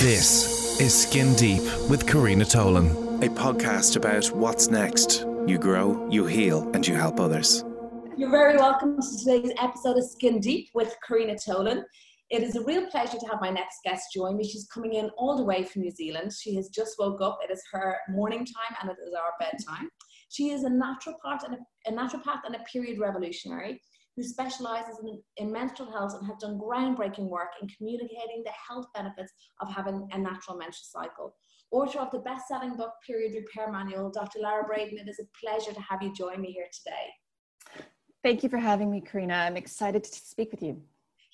This is Skin Deep with Karina Tolan, a podcast about what's next. You grow, you heal, and you help others. You're very welcome to today's episode of Skin Deep with Karina Tolan. It is a real pleasure to have my next guest join me. She's coming in all the way from New Zealand. She has just woke up. It is her morning time and it is our bedtime. She is a naturopath and a, a naturopath and a period revolutionary who specializes in, in menstrual health and has done groundbreaking work in communicating the health benefits of having a natural menstrual cycle. Author of the best selling book, Period Repair Manual, Dr. Lara Briden, it is a pleasure to have you join me here today. Thank you for having me, Karina. I'm excited to speak with you.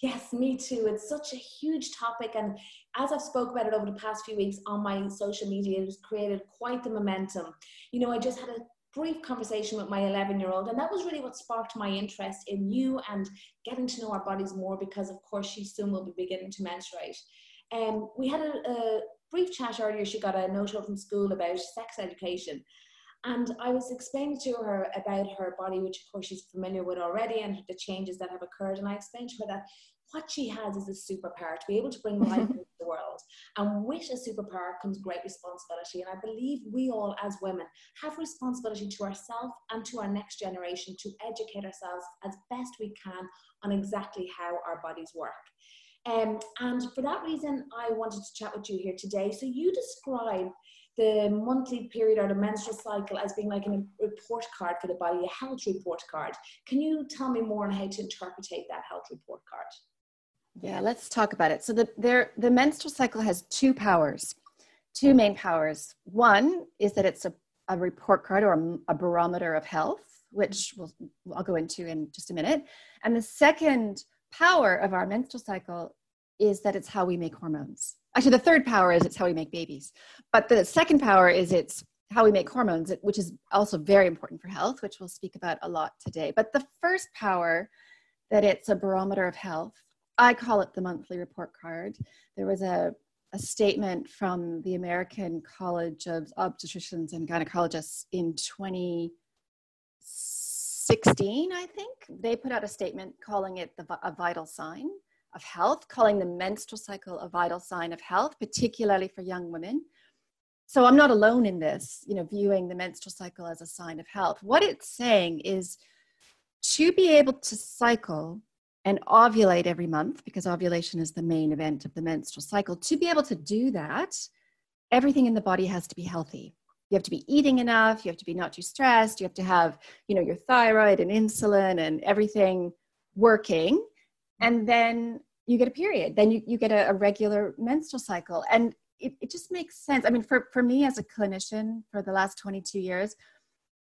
Yes, me too. It's such a huge topic, and as I've spoke about it over the past few weeks on my social media, it has created quite the momentum. You know, I just had a brief conversation with my 11 year old and that was really what sparked my interest in you and getting to know our bodies more because of course she soon will be beginning to menstruate um, we had a, a brief chat earlier she got a note from school about sex education and I was explaining to her about her body, which of course she's familiar with already, and the changes that have occurred. And I explained to her that what she has is a superpower to be able to bring life into the world. And with a superpower comes great responsibility. And I believe we all, as women, have responsibility to ourselves and to our next generation to educate ourselves as best we can on exactly how our bodies work. Um, and for that reason, I wanted to chat with you here today. So you describe the monthly period or the menstrual cycle as being like a report card for the body, a health report card. Can you tell me more on how to interpret that health report card? Yeah, let's talk about it. So the there the menstrual cycle has two powers, two main powers. One is that it's a, a report card or a, a barometer of health, which we'll, I'll go into in just a minute. And the second power of our menstrual cycle is that it's how we make hormones. Actually, the third power is it's how we make babies. But the second power is it's how we make hormones, which is also very important for health, which we'll speak about a lot today. But the first power that it's a barometer of health I call it the monthly report card. There was a, a statement from the American College of Obstetricians and Gynecologists in 2016, I think. They put out a statement calling it the, a vital sign of health, calling the menstrual cycle a vital sign of health, particularly for young women. So I'm not alone in this, you know, viewing the menstrual cycle as a sign of health. What it's saying is to be able to cycle and ovulate every month because ovulation is the main event of the menstrual cycle. To be able to do that everything in the body has to be healthy. You have to be eating enough you have to be not too stressed you have to have you know your thyroid and insulin and everything working and then you get a period. Then you, you get a, a regular menstrual cycle. And it, it just makes sense. I mean for, for me as a clinician for the last 22 years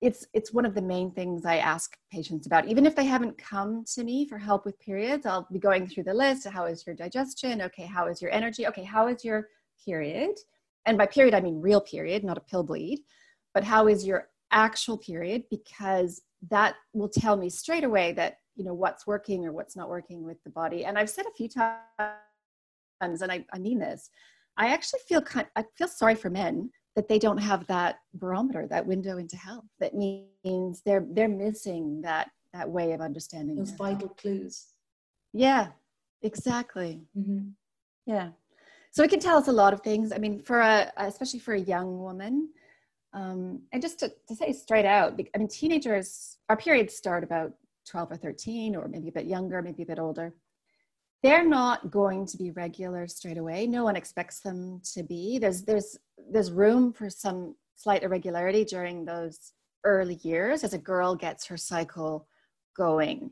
it's it's one of the main things I ask patients about. Even if they haven't come to me for help with periods, I'll be going through the list. How is your digestion? Okay, how is your energy? Okay, how is your period? And by period, I mean real period, not a pill bleed. But how is your actual period? Because that will tell me straight away that you know what's working or what's not working with the body. And I've said a few times, and I, I mean this. I actually feel kind, I feel sorry for men that they don't have that barometer, that window into health. That means they're they're missing that that way of understanding those vital health. clues. Yeah, exactly. Mm-hmm. Yeah, so it can tell us a lot of things. I mean, for a especially for a young woman, um, and just to, to say straight out, I mean, teenagers, our periods start about 12 or 13, or maybe a bit younger, maybe a bit older they're not going to be regular straight away. No one expects them to be. There's there's there's room for some slight irregularity during those early years as a girl gets her cycle going.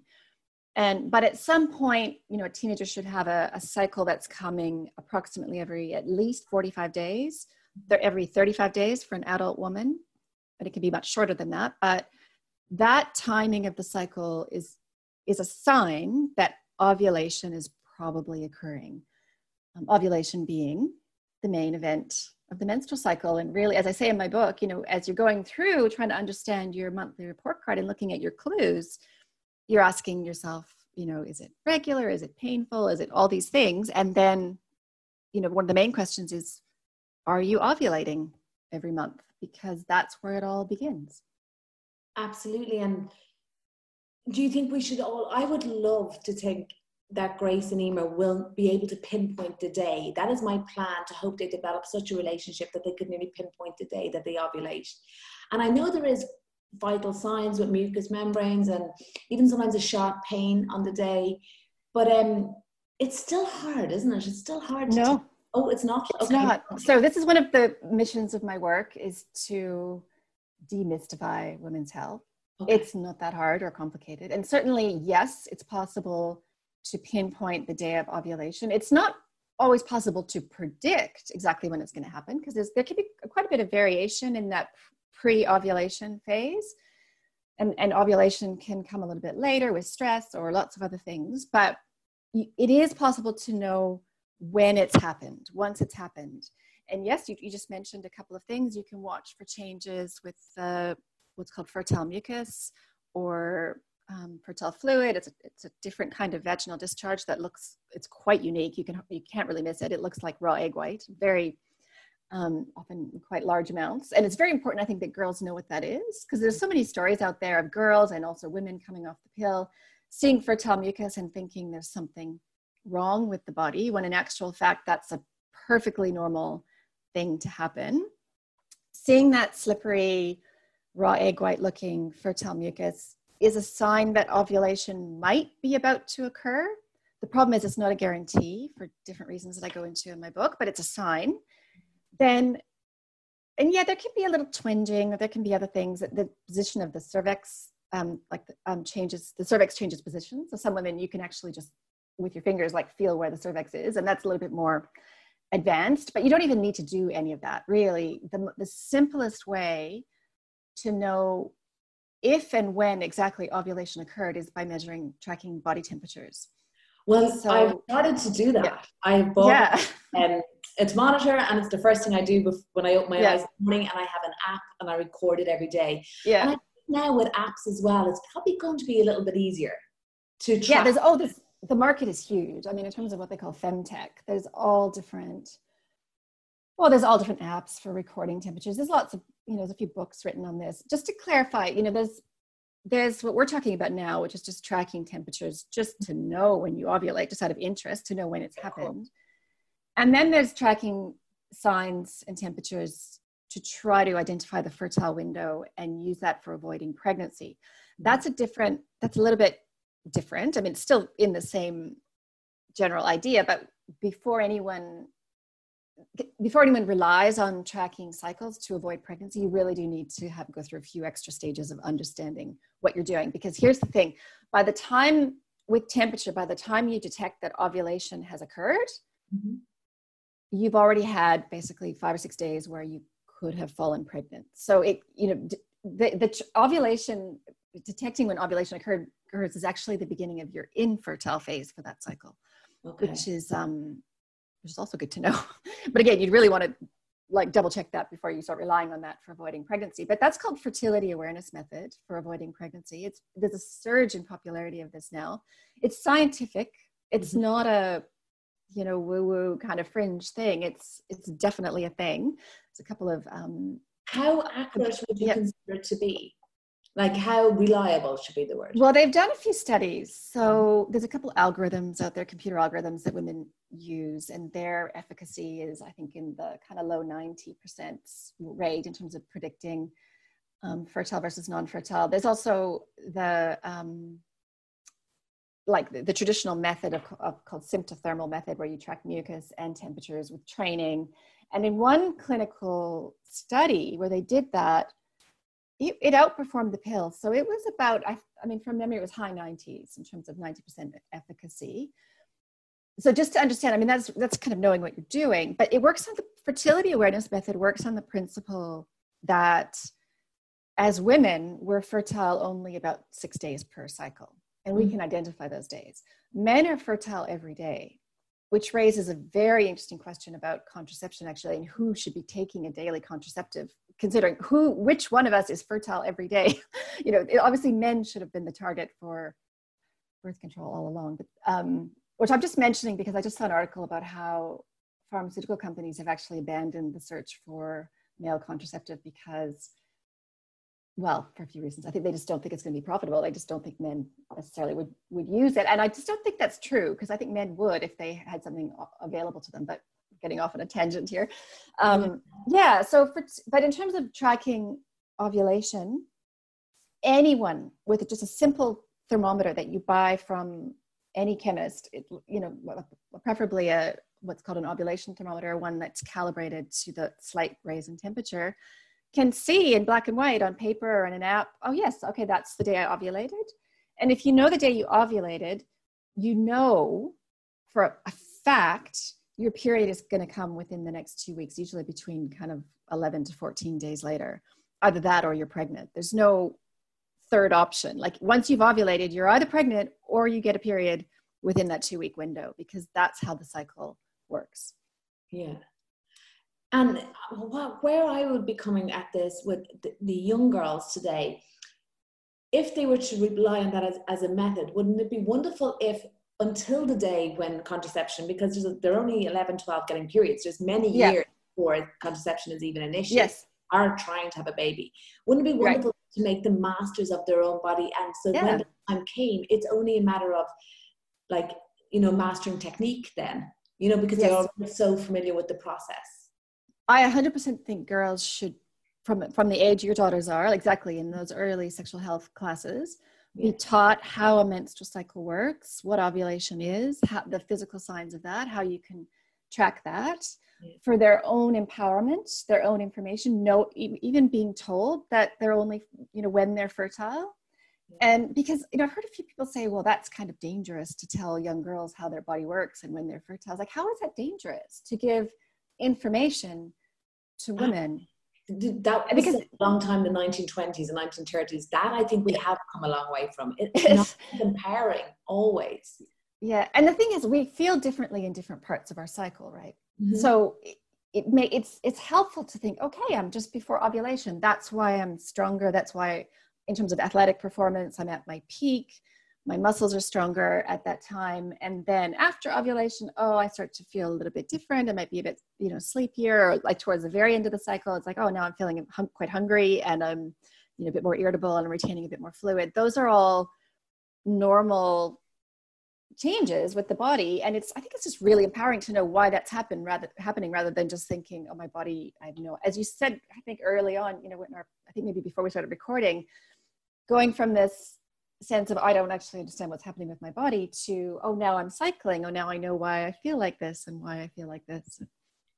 And but at some point you know a teenager should have a, a cycle that's coming approximately every at least 45 days every 35 days for an adult woman but it can be much shorter than that. But that timing of the cycle is is a sign that ovulation is probably occurring. Um, ovulation being the main event of the menstrual cycle. And really, as I say in my book, you know, as you're going through trying to understand your monthly report card and looking at your clues, you're asking yourself, you know, is it regular? Is it painful? Is it all these things? And then, you know, one of the main questions is, are you ovulating every month? Because that's where it all begins. Absolutely. And do you think we should all, I would love to take that Grace and Emma will be able to pinpoint the day. That is my plan to hope they develop such a relationship that they could nearly pinpoint the day that they ovulate. And I know there is vital signs with mucous membranes and even sometimes a sharp pain on the day, but um, it's still hard, isn't it? It's still hard. no. T- oh, it's not. It's okay. not. So this is one of the missions of my work is to demystify women's health. Okay. It's not that hard or complicated. And certainly, yes, it's possible to pinpoint the day of ovulation. It's not always possible to predict exactly when it's going to happen because there can be quite a bit of variation in that pre-ovulation phase. And, and ovulation can come a little bit later with stress or lots of other things. But it is possible to know when it's happened, once it's happened. And yes, you, you just mentioned a couple of things. You can watch for changes with uh, what's called fertile mucus or um, fertile fluid. It's a, it's a different kind of vaginal discharge that looks, it's quite unique. You, can, you can't really miss it. It looks like raw egg white, very um, often quite large amounts. And it's very important, I think, that girls know what that is because there's so many stories out there of girls and also women coming off the pill, seeing fertile mucus and thinking there's something wrong with the body when in actual fact that's a perfectly normal thing to happen. Seeing that slippery, raw egg white looking fertile mucus is a sign that ovulation might be about to occur. The problem is it's not a guarantee for different reasons that I go into in my book, but it's a sign. Then, and yeah, there can be a little twinging, or there can be other things. The position of the cervix, um, like um, changes, the cervix changes position. So some women, you can actually just with your fingers, like feel where the cervix is, and that's a little bit more advanced. But you don't even need to do any of that. Really, the the simplest way to know if and when exactly ovulation occurred is by measuring tracking body temperatures. Well, so, I've started to do that. Yeah. I've bought yeah. um, it's monitor, and it's the first thing I do when I open my yeah. eyes in the morning, and I have an app and I record it every day. Yeah. And now with apps as well, it's probably going to be a little bit easier to track. Yeah, there's all this. The market is huge. I mean, in terms of what they call femtech, there's all different. Well, there's all different apps for recording temperatures. There's lots of you know, there's a few books written on this. Just to clarify, you know, there's there's what we're talking about now, which is just tracking temperatures, just to know when you ovulate, just out of interest, to know when it's happened. And then there's tracking signs and temperatures to try to identify the fertile window and use that for avoiding pregnancy. That's a different, that's a little bit different. I mean, it's still in the same general idea, but before anyone before anyone relies on tracking cycles to avoid pregnancy, you really do need to have go through a few extra stages of understanding what you're doing. Because here's the thing: by the time with temperature, by the time you detect that ovulation has occurred, mm-hmm. you've already had basically five or six days where you could have fallen pregnant. So it, you know, the, the ovulation detecting when ovulation occurred occurs is actually the beginning of your infertile phase for that cycle, okay. which is um, which is also good to know. but again, you'd really want to like double check that before you start relying on that for avoiding pregnancy. But that's called fertility awareness method for avoiding pregnancy. It's there's a surge in popularity of this now. It's scientific. It's mm-hmm. not a you know woo woo kind of fringe thing. It's it's definitely a thing. It's a couple of um, how accurate would you yeah. consider it to be? like how reliable should be the word well they've done a few studies so there's a couple algorithms out there computer algorithms that women use and their efficacy is i think in the kind of low 90% rate in terms of predicting um, fertile versus non-fertile there's also the um, like the, the, traditional method of, of called symptothermal method where you track mucus and temperatures with training and in one clinical study where they did that it, it, outperformed the pill. So it was about, I, I mean, from memory, it was high 90s in terms of 90% efficacy. So just to understand, I mean, that's that's kind of knowing what you're doing, but it works on the fertility awareness method works on the principle that as women, we're fertile only about six days per cycle, and we mm-hmm. can identify those days. Men are fertile every day, which raises a very interesting question about contraception actually, and who should be taking a daily contraceptive considering who which one of us is fertile every day you know it, obviously men should have been the target for birth control all along but um, which i'm just mentioning because i just saw an article about how pharmaceutical companies have actually abandoned the search for male contraceptive because well, for a few reasons. I think they just don't think it's going to be profitable. They just don't think men necessarily would would use it, and I just don't think that's true because I think men would if they had something available to them. But getting off on a tangent here, um, yeah. So, for, but in terms of tracking ovulation, anyone with just a simple thermometer that you buy from any chemist, it, you know, preferably a what's called an ovulation thermometer, one that's calibrated to the slight raise in temperature can see in black and white on paper or in an app, oh, yes, okay, that's the day I ovulated. And if you know the day you ovulated, you know for a fact your period is going to come within the next two weeks, usually between kind of 11 to 14 days later. Either that or you're pregnant. There's no third option. Like once you've ovulated, you're either pregnant or you get a period within that two week window because that's how the cycle works. Yeah. And what, where I would be coming at this with the, the young girls today, if they were to rely on that as, as a method, wouldn't it be wonderful if until the day when contraception, because a, they're only 11, 12 getting periods, there's many yeah. years before contraception is even an issue, yes. are trying to have a baby. Wouldn't it be wonderful right. To make them masters of their own body? And so yeah. when the time came, it's only a matter of like, you know, mastering technique then, you know, because yes. they're so familiar with the process. I 100% think girls should, from from the age your daughters are, exactly in those early sexual health classes, be taught how a menstrual cycle works, what ovulation is, how, the physical signs of that, how you can track that for their own empowerment, their own information. No, even being told that they're only, you know, when they're fertile. And because you know, I've heard a few people say, "Well, that's kind of dangerous to tell young girls how their body works and when they're fertile." Like, how is that dangerous to give information to ah, women. That was because, a long time, the 1920s and 1930s. That I think we have come a long way from. It's not comparing always. Yeah, and the thing is, we feel differently in different parts of our cycle, right? Mm-hmm. So it, it may it's it's helpful to think, okay, I'm just before ovulation. That's why I'm stronger. That's why, in terms of athletic performance, I'm at my peak my muscles are stronger at that time and then after ovulation oh i start to feel a little bit different i might be a bit you know sleepier or like towards the very end of the cycle it's like oh now i'm feeling quite hungry and i'm you know a bit more irritable and i'm retaining a bit more fluid those are all normal changes with the body and it's i think it's just really empowering to know why that's happened rather happening rather than just thinking oh my body i know as you said i think early on you know in our i think maybe before we started recording going from this sense of I don't actually understand what's happening with my body to oh now I'm cycling. Oh now I know why I feel like this and why I feel like this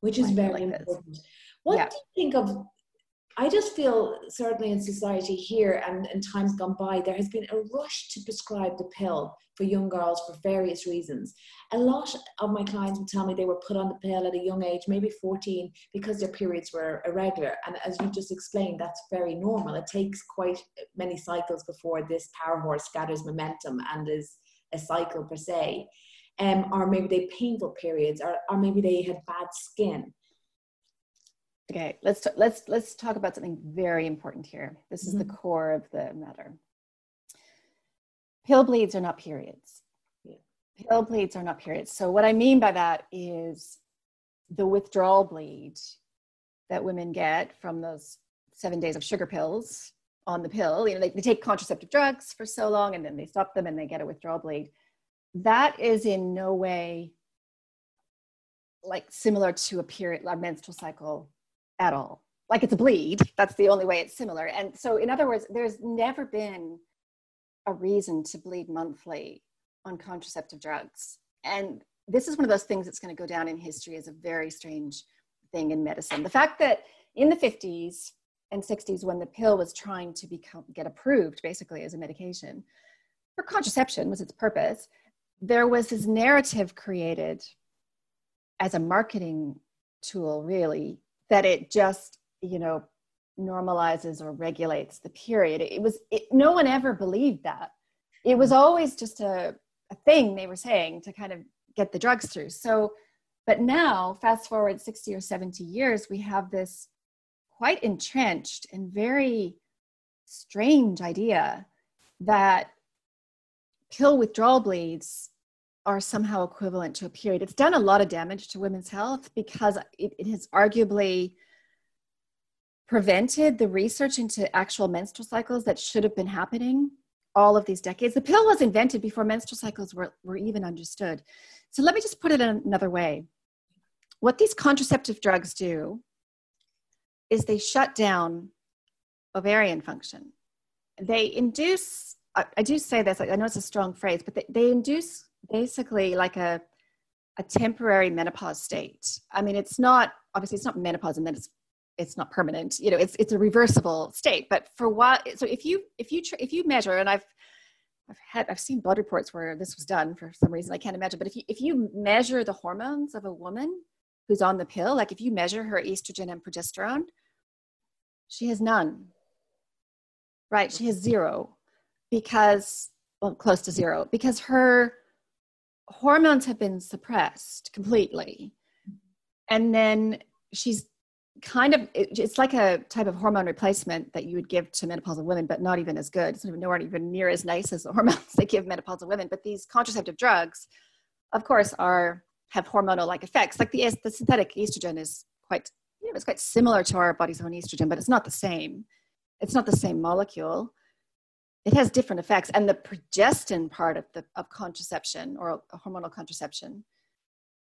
which is very like important. What yeah. do you think of I just feel certainly in society here and in times gone by, there has been a rush to prescribe the pill for young girls for various reasons. A lot of my clients would tell me they were put on the pill at a young age, maybe 14, because their periods were irregular. And as you just explained, that's very normal. It takes quite many cycles before this power horse gathers momentum and is a cycle per se. Um, or maybe they painful periods, or, or maybe they had bad skin Okay, let's t- let's let's talk about something very important here. This is mm-hmm. the core of the matter. Pill bleeds are not periods. Pill bleeds are not periods. So what I mean by that is the withdrawal bleed that women get from those seven days of sugar pills on the pill. You know, they, they take contraceptive drugs for so long and then they stop them and they get a withdrawal bleed. That is in no way like similar to a period, a menstrual cycle at all. Like it's a bleed. That's the only way it's similar. And so, in other words, there's never been a reason to bleed monthly on contraceptive drugs. And this is one of those things that's going to go down in history as a very strange thing in medicine. The fact that in the 50s and 60s, when the pill was trying to become get approved basically as a medication for contraception was its purpose, there was this narrative created as a marketing tool, really, that it just you know normalizes or regulates the period. It was it, no one ever believed that. It was always just a, a thing they were saying to kind of get the drugs through. So but now fast forward 60 or 70 years we have this quite entrenched and very strange idea that pill withdrawal bleeds are somehow equivalent to a period. It's done a lot of damage to women's health because it, it has arguably prevented the research into actual menstrual cycles that should have been happening all of these decades. The pill was invented before menstrual cycles were, were even understood. So let me just put it another way. What these contraceptive drugs do is they shut down ovarian function. They induce, I, I do say this, I know it's a strong phrase, but they, they induce basically like a, a temporary menopause state. I mean, it's not, obviously it's not menopause and then it's it's not permanent you know it's it's a reversible state but for what so if you if you if you measure and i've I've had I've seen blood reports where this was done for some reason I can't imagine. But if you if you measure the hormones of a woman who's on the pill, like if you measure her estrogen and progesterone, she has none. Right, she has zero because well close to zero because her hormones have been suppressed completely, and then she's kind of it's like a type of hormone replacement that you would give to menopausal women but not even as good. It's nowhere even near as nice as the hormones they give menopausal women. But these contraceptive drugs of course are have hormonal like effects. Like the, the synthetic estrogen is quite you know it's quite similar to our body's own estrogen but it's not the same. It's not the same molecule it has different effects and the progestin part of the of contraception or hormonal contraception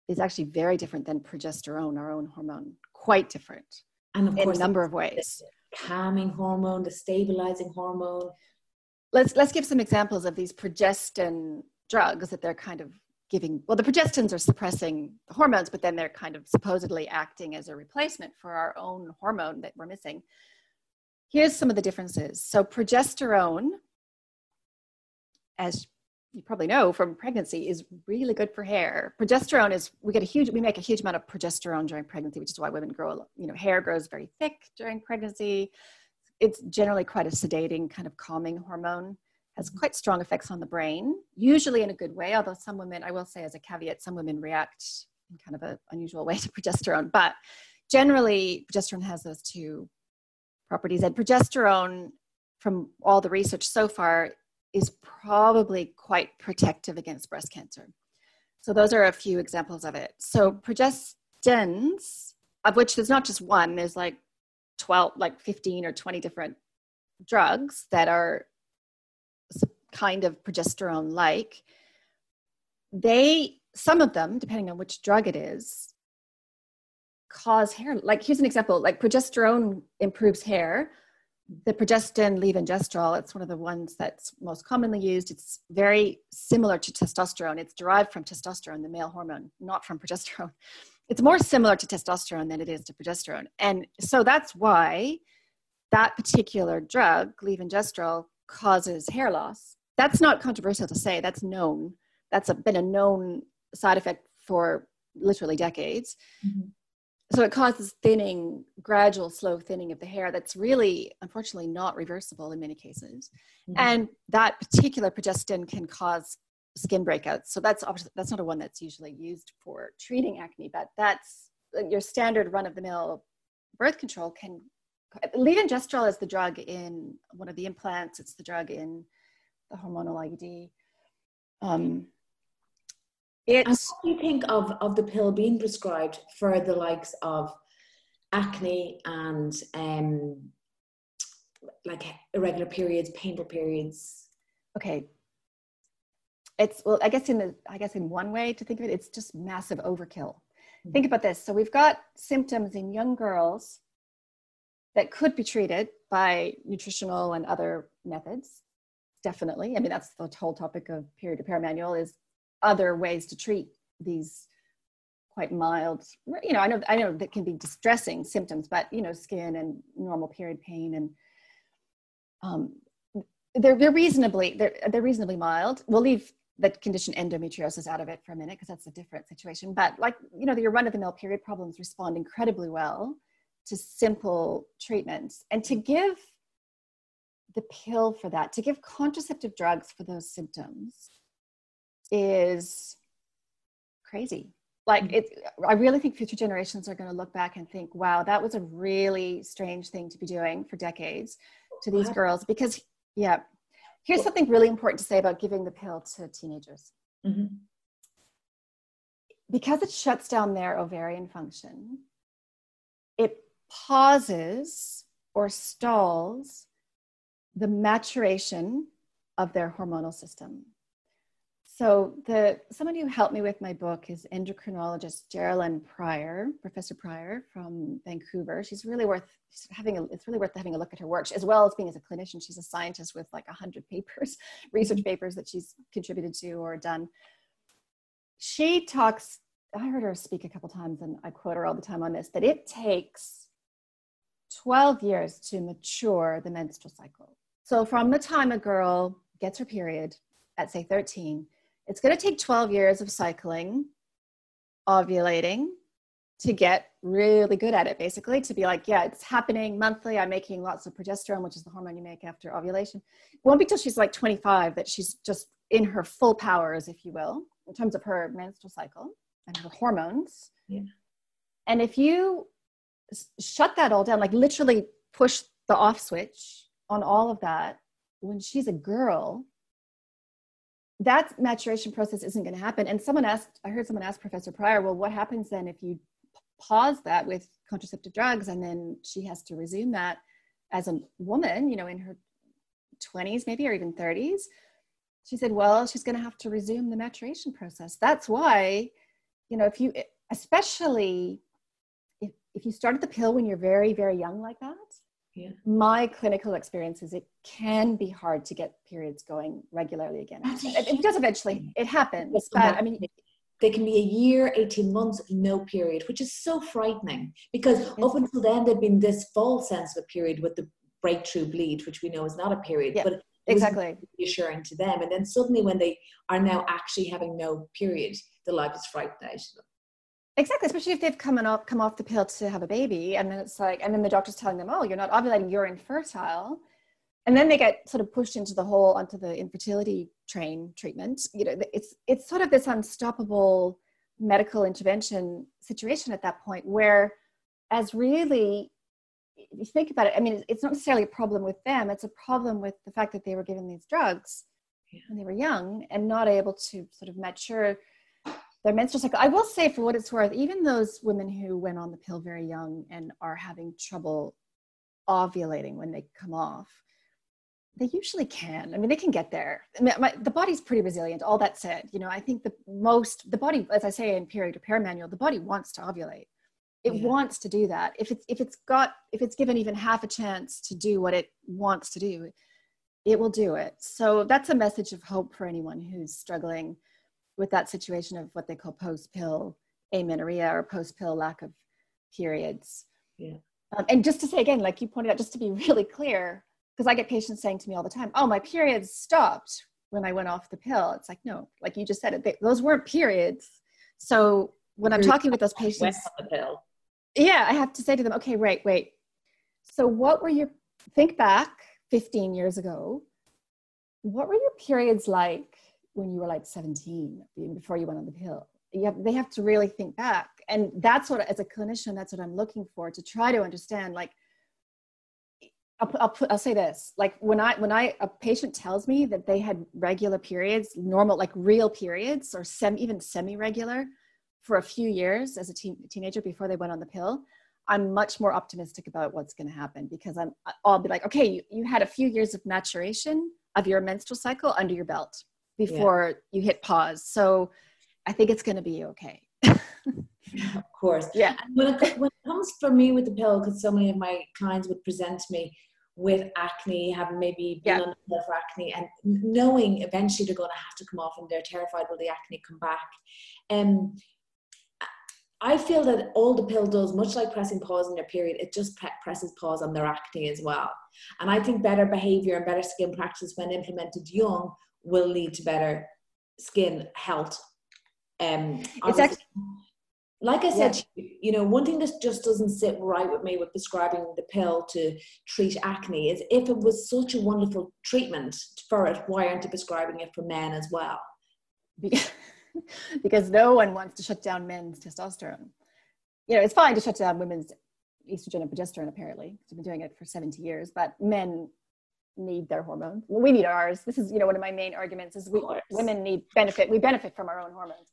is actually very different than progesterone our own hormone quite different and of in course, a number of ways. calming hormone, the stabilizing hormone. Let's let's give some examples of these progestin drugs that they're kind of giving. Well, the progestins are suppressing the hormones, but then they're kind of supposedly acting as a replacement for our own hormone that we're missing. Here's some of the differences. So progesterone, as you probably know from pregnancy is really good for hair. Progesterone is we get a huge we make a huge amount of progesterone during pregnancy, which is why women grow you know hair grows very thick during pregnancy. It's generally quite a sedating kind of calming hormone. Has mm-hmm. quite strong effects on the brain, usually in a good way. Although some women, I will say as a caveat, some women react in kind of an unusual way to progesterone. But generally, progesterone has those two properties. And progesterone, from all the research so far, is probably quite protective against breast cancer. So those are a few examples of it. So progestins, of which there's not just one, there's like 12, like 15 or 20 different drugs that are kind of progesterone like. They, some of them, depending on which drug it is, cause hair. Like here's an example, like progesterone improves hair, the progestin levonorgestrel, it's one of the ones that's most commonly used. It's very similar to testosterone. It's derived from testosterone, the male hormone, not from progesterone. It's more similar to testosterone than it is to progesterone. And so that's why that particular drug, levonorgestrel, causes hair loss. That's not controversial to say, that's known. That's a, been a known side effect for literally decades. Mm-hmm so it causes thinning gradual slow thinning of the hair that's really unfortunately not reversible in many cases. Mm-hmm. and that particular progestin can cause skin breakouts. So that's obviously that's not a one that's usually used for treating acne but that's your standard run of the mill birth control can levonorgestrel is the drug in one of the implants. It's the drug in the hormonal iud um, it's, what do you think of, of the pill being prescribed for the likes of acne and um, like irregular periods, painful periods? Okay. It's well, I guess in the I guess in one way to think of it, it's just massive overkill. Mm-hmm. Think about this. So we've got symptoms in young girls that could be treated by nutritional and other methods. Definitely. I mean, that's the whole topic of period repair manual is other ways to treat these quite mild you know i know i know that can be distressing symptoms but you know skin and normal period pain and um, they're, they're reasonably they're, they're reasonably mild. We'll leave the condition endometriosis out of it for a minute because that's a different situation. But like you know your run-of-the-mill period problems respond incredibly well to simple treatments. And to give the pill for that to give contraceptive drugs for those symptoms is crazy like mm-hmm. it i really think future generations are going to look back and think wow that was a really strange thing to be doing for decades to these girls because yeah here's something really important to say about giving the pill to teenagers mm-hmm. because it shuts down their ovarian function it pauses or stalls the maturation of their hormonal system. So the somebody who helped me with my book is endocrinologist Jerilynn Prior, Professor Prior from Vancouver. She's really worth having a, it's really worth having a look at her work, as well as being as a clinician. She's a scientist with like a hundred papers, research mm-hmm. papers that she's contributed to or done. She talks. I heard her speak a couple times, and I quote her all the time on this. That it takes 12 years to mature the menstrual cycle. So from the time a girl gets her period at say 13 it's going to take 12 years of cycling, ovulating to get really good at it, basically, to be like, yeah, it's happening monthly. I'm making lots of progesterone, which is the hormone you make after ovulation. It won't be till she's like 25 that she's just in her full powers, if you will, in terms of her menstrual cycle and her hormones. Yeah. And if you shut that all down, like literally push the off switch on all of that when she's a girl, that maturation process isn't going to happen. And someone asked, I heard someone ask Professor Prior, well, what happens then if you pause that with contraceptive drugs and then she has to resume that as a woman, you know, in her 20s maybe or even 30s? She said, well, she's going to have to resume the maturation process. That's why, you know, if you, especially if, if you started the pill when you're very, very young like that, yeah. my clinical experience is it can be hard to get periods going regularly again. It, does eventually, it happens. But I mean, they can be a year, 18 months, no period, which is so frightening because up until then, there'd been this false sense of a period with the breakthrough bleed, which we know is not a period, yeah, but exactly reassuring to them. And then suddenly, when they are now actually having no period, the life is frightened out of them. Exactly, especially if they've come off come off the pill to have a baby, and then it's like, and then the doctor's telling them, "Oh, you're not ovulating, you're infertile," and then they get sort of pushed into the whole onto the infertility train treatment. You know, it's it's sort of this unstoppable medical intervention situation at that point, where, as really, if you think about it, I mean, it's not necessarily a problem with them; it's a problem with the fact that they were given these drugs yeah. when they were young and not able to sort of mature their menstrual cycle. I will say, for what it's worth, even those women who went on the pill very young and are having trouble ovulating when they come off, they usually can. I mean, they can get there. I mean, my, the body's pretty resilient. All that said, you know, I think the most, the body, as I say in period repair manual, the body wants to ovulate. It yeah. wants to do that. If it's if it's got if it's given even half a chance to do what it wants to do, it will do it. So that's a message of hope for anyone who's struggling with that situation of what they call post pill amenorrhea or post pill lack of periods. Yeah. Um, and just to say again, like you pointed out, just to be really clear, because I get patients saying to me all the time, "Oh, my periods stopped when I went off the pill." It's like, no, like you just said it, they, those weren't periods. So when I'm talking with those patients, the pill. yeah, I have to say to them, "Okay, wait, wait. So what were your think back 15 years ago? What were your periods like when you were like 17 before you went on the pill. You have, they have to really think back. And that's what as a clinician that's what i'm looking for to try to understand like I'll, I'll, put, I'll say this. Like when i when i a patient tells me that they had regular periods normal like real periods or sem, even semi-regular for a few years as a teen, teenager before they went on the pill i'm much more optimistic about what's going to happen because i'm i'll be like okay you, you had a few years of maturation of your menstrual cycle under your belt before yeah. you hit pause. So I think it's going to be okay. of course. Yeah. when it, when it comes for me with the pill, because so many of my clients would present me with acne, having maybe been yeah. on the pill for acne, and knowing eventually they're going to have to come off and they're terrified will the acne come back. Um, I feel that all the pill does, much like pressing pause in their period, it just pre- presses pause on their acne as well. And I think better behavior and better skin practice when implemented young will lead to better skin health. Um, it's actually, like I said, yeah. you know, one thing that just doesn't sit right with me with prescribing the pill to treat acne is if it was such a wonderful treatment for it, why aren't you prescribing it for men as well? because no one wants to shut down men's testosterone. You know, it's fine to shut down women's estrogen and progesterone, apparently. We've been doing it for 70 years, but men need their hormones. Well, we need ours. This is, you know, one of my main arguments is we women need benefit. We benefit from our own hormones.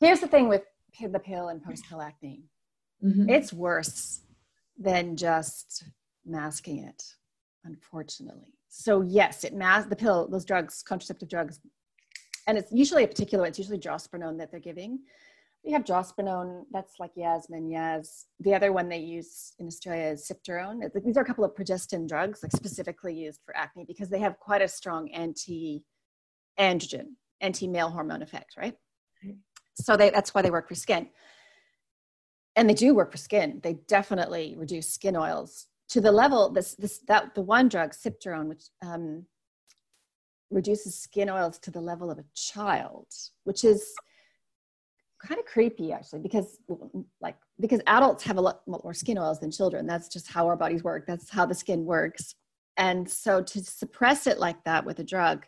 Here's the thing with the pill and post pill acne. Mm-hmm. It's worse than just masking it, unfortunately. So yes, it masks the pill, those drugs, contraceptive drugs, and it's usually a particular. It's usually drospirenone that they're giving. We have drospirenone. That's like Yasmin, Yaz. The other one they use in Australia is cyproterone. These are a couple of progestin drugs, like specifically used for acne, because they have quite a strong anti-androgen, anti-male hormone effect, right? So they, that's why they work for skin and they do work for skin. They definitely reduce skin oils to the level this this that the one drug cyproterone, which um, reduces skin oils to the level of a child, which is kind of creepy actually because like because adults have a lot more skin oils than children. That's just how our bodies work. That's how the skin works. And so to suppress it like that with a drug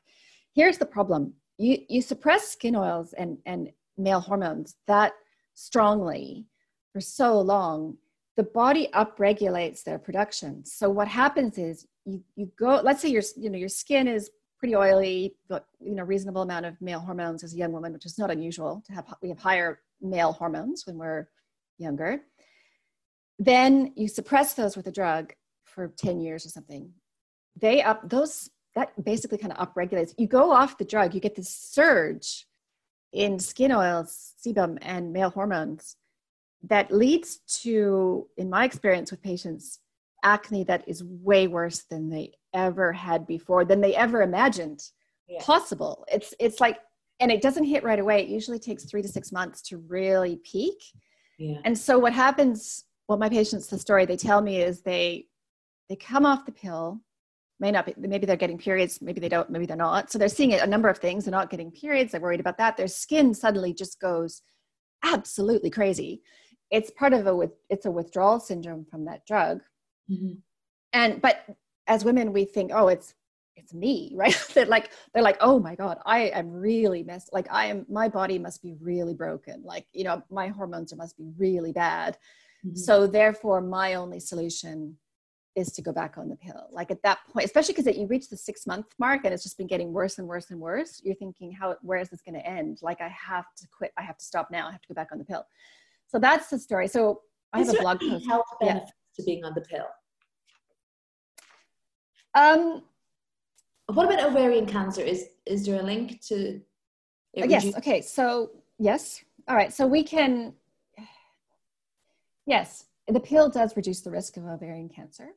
here's the problem. You you suppress skin oils and and male hormones that strongly for so long, the body upregulates their production. So what happens is you, you go, let's say your, you know, your skin is pretty oily, but you know, reasonable amount of male hormones as a young woman, which is not unusual to have, we have higher male hormones when we're younger. Then you suppress those with a drug for 10 years or something. They up those, that basically kind of upregulates. You go off the drug, you get this surge in skin oils, sebum, and male hormones that leads to, in my experience with patients, acne that is way worse than they ever had before, than they ever imagined yeah. possible. It's it's like, and it doesn't hit right away. It usually takes three to six months to really peak. Yeah. And so what happens? What my patients, the story they tell me is they they come off the pill, may not be, maybe they're getting periods, maybe they don't, maybe they're not. So they're seeing a number of things. They're not getting periods. They're worried about that. Their skin suddenly just goes absolutely crazy it's part of a with it's a withdrawal syndrome from that drug mm-hmm. and but as women we think oh it's it's me right they're like they're like oh my god i am really messed like i am my body must be really broken like you know my hormones must be really bad mm-hmm. so therefore my only solution is to go back on the pill like at that point especially because you reach the six month mark and it's just been getting worse and worse and worse you're thinking how where is this going to end like i have to quit i have to stop now i have to go back on the pill so that's the story. So I have a blog post. Health benefits. To being on the pill. Um, what about ovarian cancer? Is is there a link to? yes. You- okay. So yes. All right. So we can. Yes, the pill does reduce the risk of ovarian cancer.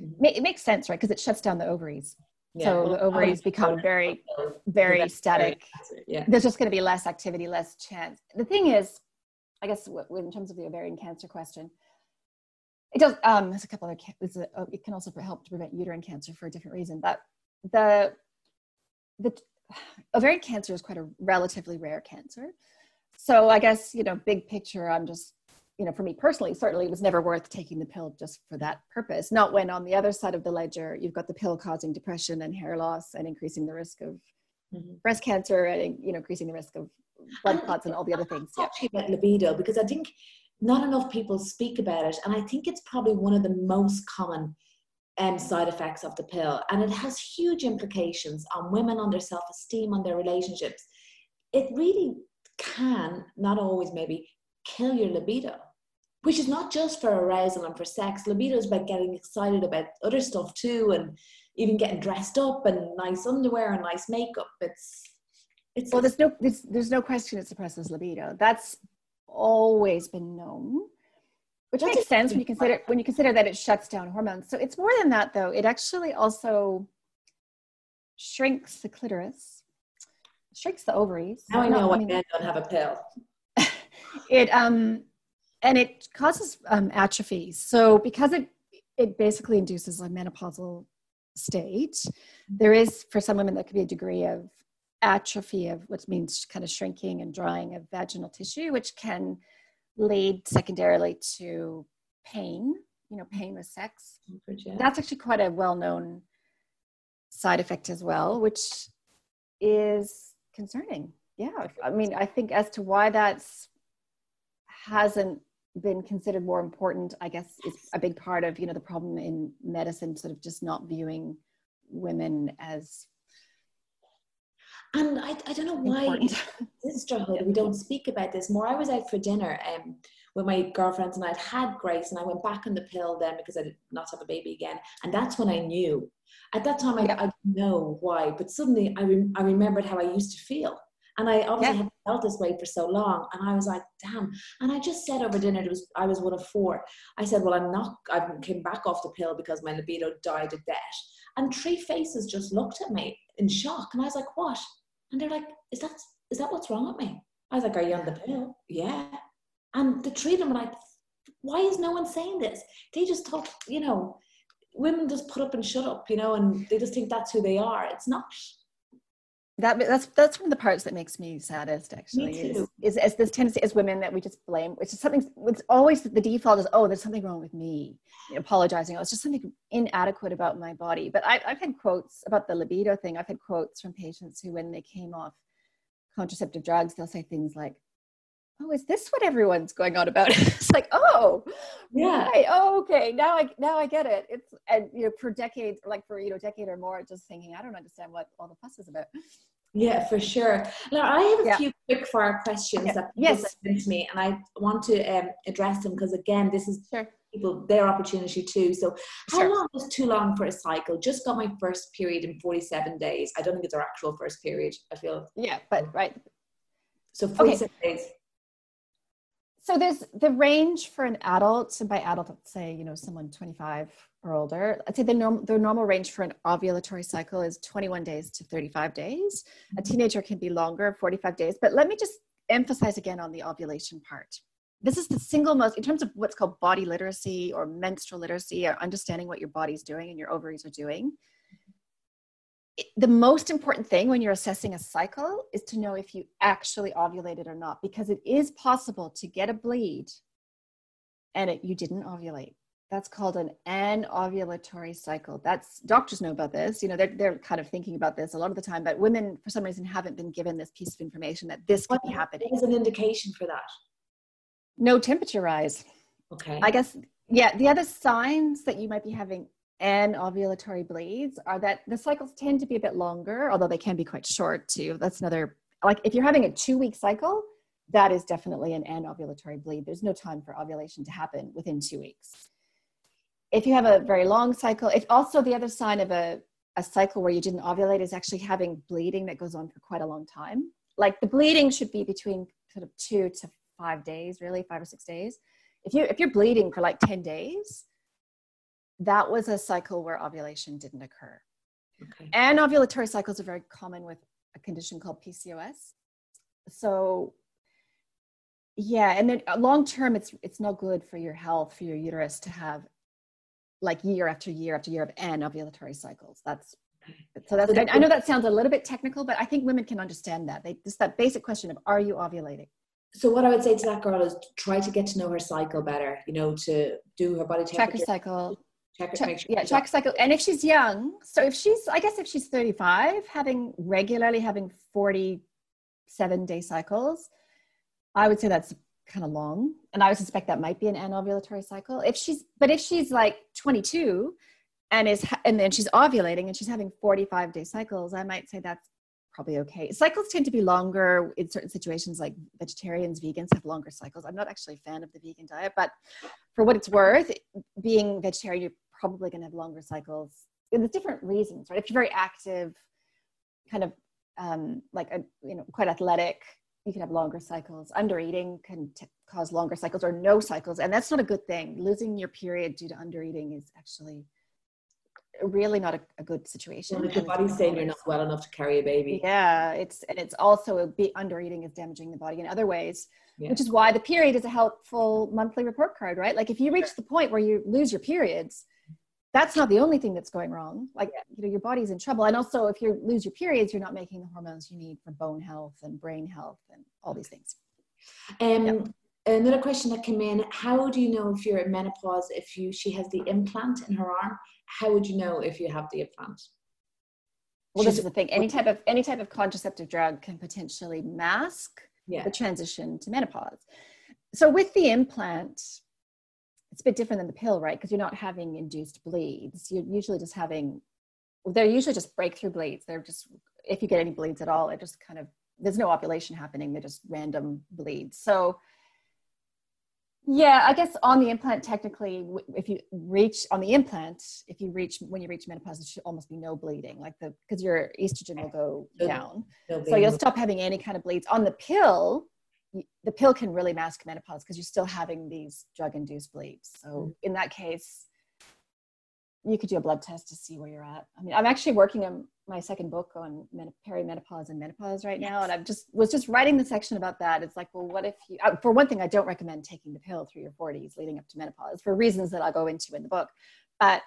Mm-hmm. It makes sense, right? Because it shuts down the ovaries. Yeah, so well, the ovaries become very, very static. Yeah. There's just going to be less activity, less chance. The thing is, I guess in terms of the ovarian cancer question, it does. Um, there's a couple other. A, oh, it can also help to prevent uterine cancer for a different reason. But the the ovarian cancer is quite a relatively rare cancer. So I guess you know, big picture, I'm just you know, for me personally, certainly it was never worth taking the pill just for that purpose. Not when on the other side of the ledger, you've got the pill causing depression and hair loss and increasing the risk of mm-hmm. breast cancer and you know increasing the risk of blood clots and all the other things. Yeah. about libido because I think not enough people speak about it, and I think it's probably one of the most common um, side effects of the pill, and it has huge implications on women, on their self-esteem, on their relationships. It really can, not always maybe, kill your libido, which is not just for arousal and for sex. Libido is about getting excited about other stuff too, and even getting dressed up and nice underwear and nice makeup. It's it's well, there's no there's, there's no question it suppresses libido. That's always been known, which makes sense when you consider when you consider that it shuts down hormones. So it's more than that, though. It actually also shrinks the clitoris, shrinks the ovaries. Now I know why men don't have a pill. it um and it causes um, atrophy. So because it it basically induces a menopausal state, there is for some women that could be a degree of atrophy of what means kind of shrinking and drying of vaginal tissue, which can lead secondarily to pain, you know, pain with sex. That's actually quite a well known side effect as well, which is concerning. Yeah. I mean, I think as to why that's hasn't been considered more important, I guess is a big part of, you know, the problem in medicine, sort of just not viewing women as and I, I don't know why sisterhood we don't speak about this more. I was out for dinner um, with my girlfriends and I'd had Grace and I went back on the pill then because I did not have a baby again. And that's when I knew. At that time, I, yeah. I didn't know why, but suddenly I, re- I remembered how I used to feel. And I obviously yeah. had felt this way for so long. And I was like, damn. And I just said over dinner, it was I was one of four. I said, well, I'm not, I came back off the pill because my libido died a death. And three faces just looked at me in shock. And I was like, what? And they're like, is that, is that what's wrong with me? I was like, are you on the pill? Yeah. And the three of them were like, why is no one saying this? They just talk, you know, women just put up and shut up, you know, and they just think that's who they are. It's not that that's that's one of the parts that makes me saddest actually me is, is, is this tendency as women that we just blame which is something it's always the default is oh there's something wrong with me apologizing oh it's just something inadequate about my body. But I, i've had quotes about the libido thing. I've had quotes from patients who when they came off contraceptive drugs they'll say things like oh is this what everyone's going on about it's like oh yeah right. oh okay now i now i get it it's and you know for decades like for you know decade or more just thinking i don't understand what all the fuss is about yeah for sure now i have a yeah. few quick fire questions yeah. that people yes. sent to me and i want to um, address them because again this is sure. people their opportunity too so how sure. long is too long for a cycle just got my first period in 47 days i don't think it's our actual first period i feel yeah but right so 47 okay. days so there's the range for an adult. So by adult, let's say you know someone 25 or older. I'd say the normal the normal range for an ovulatory cycle is 21 days to 35 days. A mm-hmm. teenager can be longer, 45 days. But let me just emphasize again on the ovulation part. This is the single most, in terms of what's called body literacy or menstrual literacy, or understanding what your body's doing and your ovaries are doing the most important thing when you're assessing a cycle is to know if you actually ovulated or not, because it is possible to get a bleed and it, you didn't ovulate. That's called an anovulatory cycle. That's doctors know about this. You know, they're, they're kind of thinking about this a lot of the time, but women, for some reason, haven't been given this piece of information that this could what, be happening. Is an indication for that? No temperature rise. Okay. I guess, yeah, the other signs that you might be having anovulatory bleeds are that the cycles tend to be a bit longer, although they can be quite short too. That's another, like if you're having a two week cycle, that is definitely an anovulatory bleed. There's no time for ovulation to happen within two weeks. If you have a very long cycle, if also the other sign of a, a cycle where you didn't ovulate is actually having bleeding that goes on for quite a long time. Like the bleeding should be between sort of two to five days, really, five or six days. If you if you're bleeding for like 10 days, that was a cycle where ovulation didn't occur. Okay. Anovulatory cycles are very common with a condition called PCOS. So yeah, and then uh, long term it's it's not good for your health, for your uterus to have like year after year after year of anovulatory cycles. That's so that's I know that sounds a little bit technical, but I think women can understand that. They just that basic question of are you ovulating? So what I would say to that girl is try to get to know her cycle better, you know, to do her body temperature. Check her cycle check, check sure yeah check cycle and if she's young so if she's i guess if she's 35 having regularly having 47 day cycles i would say that's kind of long and i would suspect that might be an anovulatory cycle. If she's but if she's like 22 and is and then she's ovulating and she's having 45 day cycles i might say that's probably okay. Cycles tend to be longer in certain situations like vegetarians vegans have longer cycles. I'm not actually a fan of the vegan diet but for what it's worth being vegetarian you're probably going to have longer cycles. There's different reasons, right? If you're very active, kind of um, like a, you know quite athletic, you can have longer cycles. Under eating can t- cause longer cycles or no cycles, and that's not a good thing. Losing your period due to under eating is actually really not a, a good situation. Well, if your body's saying you're not well enough to carry a baby. Yeah, it's and it's also a under eating is damaging the body in other ways, yeah. which is why the period is a helpful monthly report card, right? Like if you reach the point where you lose your periods, that's not the only thing that's going wrong. Like, you know, your body's in trouble. And also, if you lose your periods, you're not making the hormones you need for bone health and brain health and all these things. Um, yep. Another question that came in: How do you know if you're in menopause? If you she has the implant in her arm, how would you know if you have the implant? Well, She's, this is the thing. Any type of any type of contraceptive drug can potentially mask yeah. the transition to menopause. So with the implant, it's a bit different than the pill, right? Because you're not having induced bleeds. You're usually just having, they're usually just breakthrough bleeds. They're just, if you get any bleeds at all, it just kind of, there's no ovulation happening. They're just random bleeds. So Yeah, I guess on the implant, technically, if you reach on the implant, if you reach when you reach menopause, there should almost be no bleeding, like the because your estrogen will go down, so you'll stop having any kind of bleeds. On the pill, the pill can really mask menopause because you're still having these drug-induced bleeds. So mm-hmm. in that case, you could do a blood test to see where you're at. I mean, I'm actually working on my second book on perimenopause and menopause right now, and I've just was just writing the section about that. It's like, well, what if you? Uh, for one thing, I don't recommend taking the pill through your 40s leading up to menopause for reasons that I'll go into in the book. But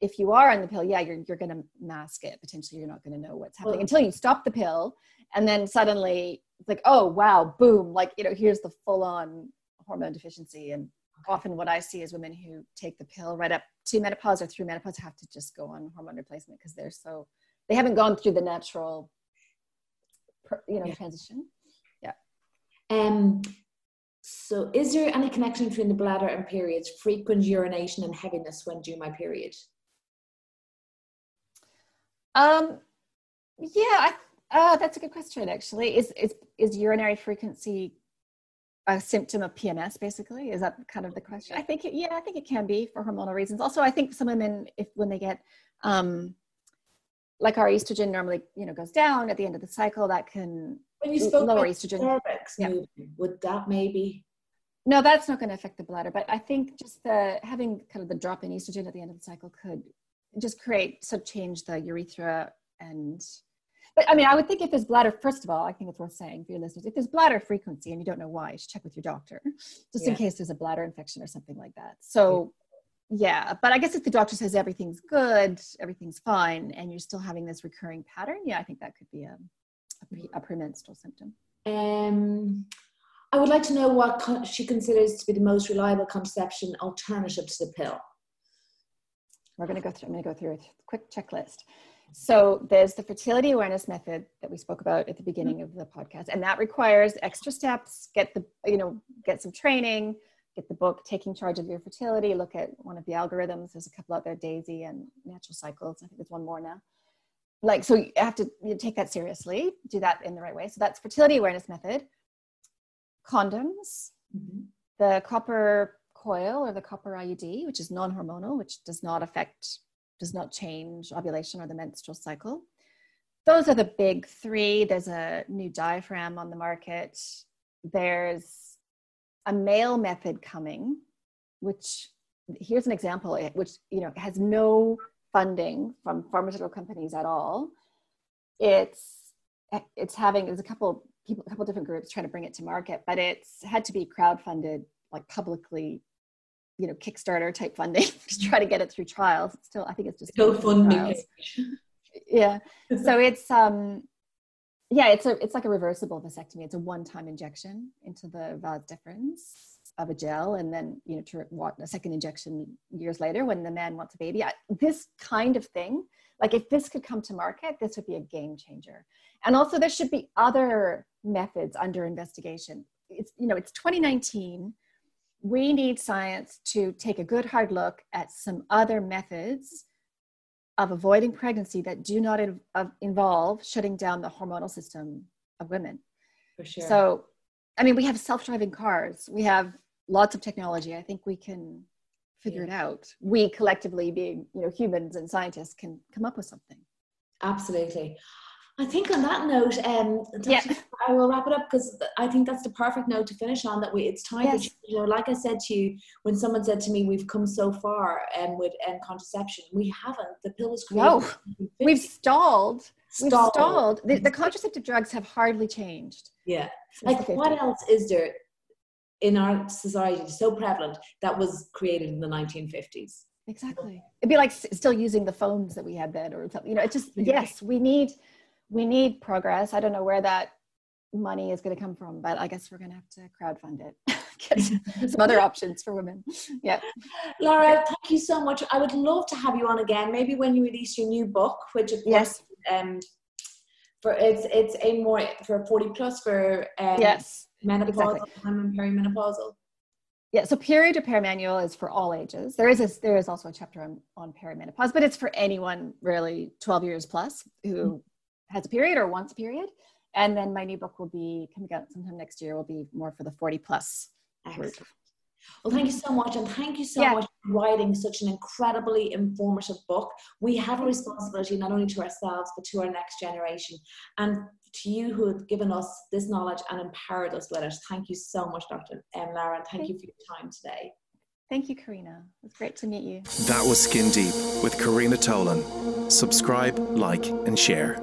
if you are on the pill, yeah, you're you're going to mask it. Potentially, you're not going to know what's happening well, until you stop the pill, and then suddenly it's like, oh wow, boom! Like you know, here's the full on hormone deficiency and often what I see is women who take the pill right up to menopause or through menopause have to just go on hormone replacement because they're so they haven't gone through the natural you know yeah. transition yeah um so is there any connection between the bladder and periods frequent urination and heaviness when due my period um yeah I, uh, that's a good question actually is is is urinary frequency a symptom of PMS, basically? Is that kind of the question? I think, it, yeah, I think it can be for hormonal reasons. Also, I think some women, if when they get, um, like our estrogen normally, you know, goes down at the end of the cycle, that can when you spoke lower estrogen. Cervix yeah. moving, would that maybe? No, that's not going to affect the bladder, but I think just the having kind of the drop in estrogen at the end of the cycle could just create, so change the urethra and but I mean, I would think if there's bladder, first of all, I think it's worth saying for your listeners, if there's bladder frequency and you don't know why, you should check with your doctor, just yeah. in case there's a bladder infection or something like that. So, yeah. yeah, but I guess if the doctor says everything's good, everything's fine, and you're still having this recurring pattern, yeah, I think that could be a, a, pre, a premenstrual symptom. Um, I would like to know what she considers to be the most reliable contraception alternative to the pill. We're going to go through. I'm going to go through a quick checklist. So there's the fertility awareness method that we spoke about at the beginning of the podcast, and that requires extra steps. Get the you know get some training, get the book taking charge of your fertility. Look at one of the algorithms. There's a couple out there, Daysy and Natural Cycles. I think there's one more now. Like so, you have to you take that seriously. Do that in the right way. So that's fertility awareness method. Condoms, mm-hmm. the copper coil or the copper IUD, which is non-hormonal, which does not affect does not change ovulation or the menstrual cycle. Those are the big three. There's a new diaphragm on the market. There's a male method coming, which here's an example, which you know has no funding from pharmaceutical companies at all. It's it's having there's a couple people, a couple different groups trying to bring it to market, but it's had to be crowd funded, like publicly you know kickstarter type funding to try to get it through trials. It's still i think it's just GoFundMe. yeah. So it's um yeah it's a it's like a reversible vasectomy. It's a one-time injection into the vas deferens of a gel and then you know to want a second injection years later when the man wants a baby. I, this kind of thing like if this could come to market this would be a game changer. And also there should be other methods under investigation. It's you know it's 2019 we need science to take a good hard look at some other methods of avoiding pregnancy that do not in, involve shutting down the hormonal system of women. For sure. So, I mean, we have self-driving cars. We have lots of technology. I think we can figure yeah. it out. We collectively, being you know humans and scientists, can come up with something. Absolutely. I think on that note, um, yeah. I will wrap it up because I think that's the perfect note to finish on. That we, it's time yes. to, you know, like I said to you, when someone said to me, "We've come so far," um, with um, contraception, we haven't. The pill was created. No, we've stalled. Stalled. We've stalled. The, the, contraceptive drugs have hardly changed. Yeah, like what else is there in our society so prevalent that was created in the 1950s? Exactly. It'd be like still using the phones that we had then, or something. You know, it just yes, we need we need progress. I don't know where that money is going to come from, but I guess we're going to have to crowdfund it. Get some other options for women. Yeah. Laura, thank you so much. I would love to have you on again. Maybe when you release your new book, which of yes. um, for it's it's a more for 40 plus for um, yes menopausal exactly. and perimenopausal. Yeah, so Period Repair Manual is for all ages. There is a, there is also a chapter on, on perimenopause, but it's for anyone really 12 years plus who mm-hmm has a period or wants a period. And then my new book will be coming out sometime next year, will be more for the 40 plus group. Well, thank you so much. And thank you so Yeah. much for writing such an incredibly informative book. We have a responsibility not only to ourselves, but to our next generation. And to you who have given us this knowledge and empowered us with it. Thank you so much, Dr. M. Lara, and thank you for your time today. Thank you, Karina. It's great to meet you. That was Skin Deep with Karina Tolan. Subscribe, like, and share.